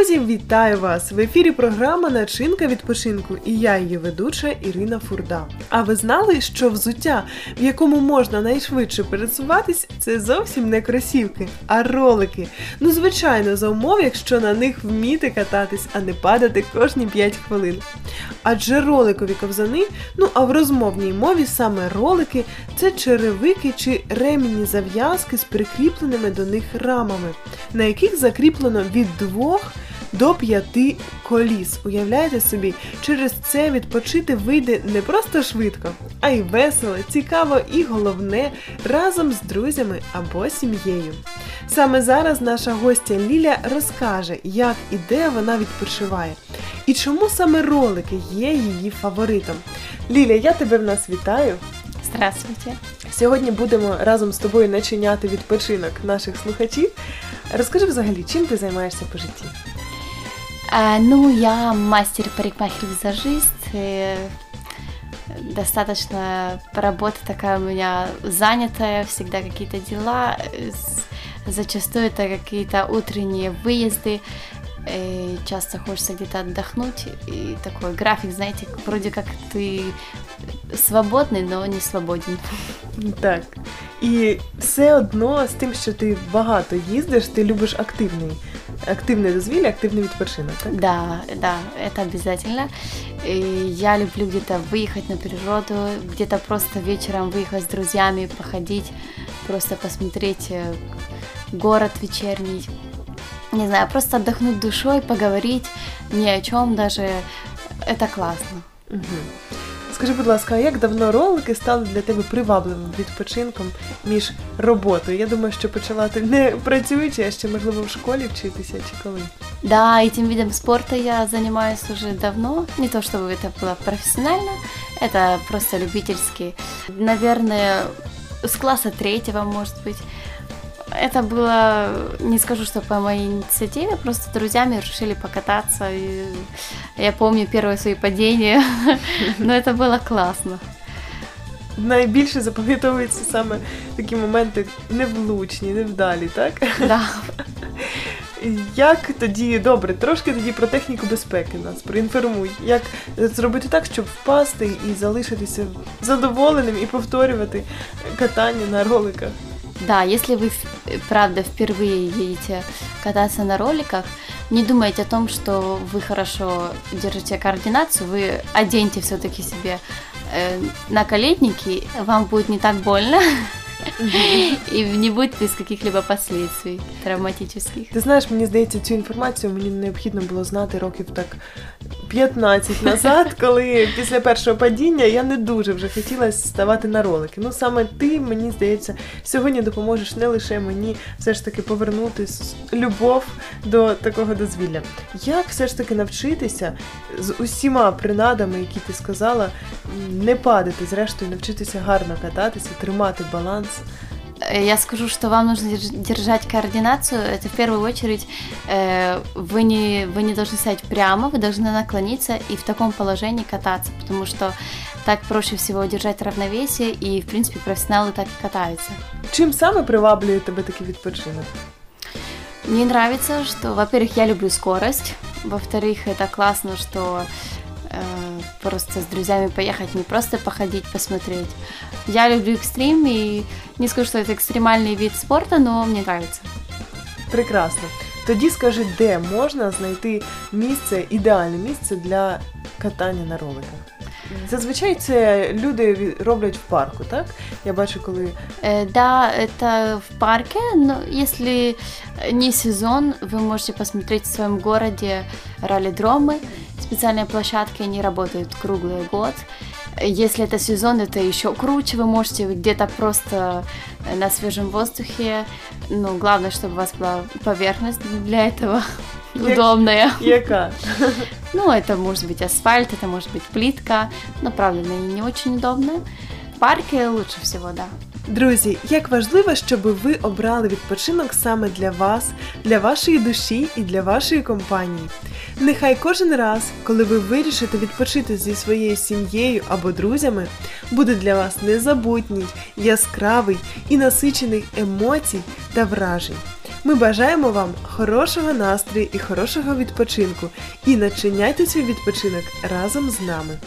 Друзі, вітаю вас! В ефірі програма Начинка відпочинку і я, її ведуча Ірина Фурда. А ви знали, що взуття, в якому можна найшвидше пересуватись, це зовсім не кросівки, а ролики. Ну, звичайно, за умов, якщо на них вміти кататись, а не падати кожні 5 хвилин. Адже роликові ковзани, ну а в розмовній мові саме ролики це черевики чи ремінні зав'язки з прикріпленими до них рамами, на яких закріплено від двох до п'яти коліс. Уявляєте собі, через це відпочити вийде не просто швидко, а й весело, цікаво і головне разом з друзями або сім'єю. Саме зараз наша гостя Ліля розкаже, як і де вона відпочиває, і чому саме ролики є її фаворитом. Ліля, я тебе в нас вітаю. Здравствуйте. Сьогодні будемо разом з тобою начиняти відпочинок наших слухачів. Розкажи взагалі, чим ти займаєшся по житті? А, ну, я мастер парикмахер-визажист. и Достаточно работа такая у меня занятая, всегда какие-то дела. С- Зачастую это какие-то утренние выезды. и Часто хочется где-то отдохнуть. И такой график, знаете, вроде как ты свободный, но не свободен. Так. І все одно з тим, що ти багато їздиш, ти любиш активний, активне дозвілля, активний відпочинок, так? Да, да, это обязательно. И я люблю где-то выехать на природу, где-то просто вечером выехать с друзьями, походить, просто посмотреть э, город вечерний. Не знаю, просто отдохнуть душой, поговорить ни о чем даже. Это классно. Угу. Скажи, будь ласка, а як давно ролики стали для тебе привабливим відпочинком між роботою? Я думаю, що почала ти не працюючи, а ще можливо в школі вчитися чи коли. Да, этим видом спорта я занимаюсь уже давно. Не то чтобы это было профессионально, это просто любительски. Наверное, с класса третьего, может быть. Это было, не скажу, что по моей инициативе, просто с друзьями решили покататься. И я помню первые свои падения, но это было классно. Найбільше запам'ятовуються саме такі моменти невлучні, невдалі, так? Да. Як тоді добре, трошки тоді про техніку безпеки нас проінформуй. Як зробити так, щоб впасти і залишитися задоволеним і повторювати катання на роликах? Да, если вы, в- правда, впервые едете кататься на роликах, не думайте о том, что вы хорошо держите координацию, вы оденьте все-таки себе э, наколетники, вам будет не так больно и не будет без каких-либо последствий травматических. Ти знаєш, мені здається, цю інформацію мені необхідно було знати років так 15 назад, коли після першого падіння я не дуже вже хотіла ставати на ролики. Ну саме ти, мені здається, сьогодні допоможеш не лише мені все ж таки повернути любов до такого дозвілля. Як все ж таки навчитися з усіма принадами, які ти сказала, не падати, зрештою, навчитися гарно кататися, тримати баланс. Э, Я скажу, что вам нужно держ- держать координацию. Это в первую очередь э, вы, не, вы не должны стоять прямо, вы должны наклониться и в таком положении кататься, потому что так проще всего держать равновесие, и, в принципе, профессионалы так и катаются. Чим саме приваблює тебе такий відпочинок? Мне нравится, что, во-первых, я люблю скорость, во-вторых, это классно, что э, просто с друзьями поехать, не просто походить, посмотреть. Я люблю экстрим, и не скажу, что это экстремальный вид спорта, но мне нравится. Прекрасно. Тоді скажи, де можна знайти місце, ідеальне місце для катання на роликах? Зазвичай це люди ві- роблять в парку, так? Я бачу, коли Э, Да, это в парке, но если не сезон, вы можете посмотреть в своем городе раллидромы, Специальные площадки, они работают круглый год. Если это сезон, это еще круче, вы можете где-то просто э, на свежем воздухе, ну, главное, чтобы у вас была поверхность для этого удобная. яка? Ну, это может быть асфальт, это может быть плитка, но, правда, она не очень удобная. В парке лучше всего, да. Друзі, як важливо, щоб ви обрали відпочинок саме для вас, для вашої душі і для вашої компанії. Нехай кожен раз, коли ви вирішите відпочити зі своєю сім'єю або друзями, буде для вас незабутній, яскравий і насичений емоцій та вражень. Ми бажаємо вам хорошого настрою і хорошого відпочинку. І начиняйте свій відпочинок разом з нами.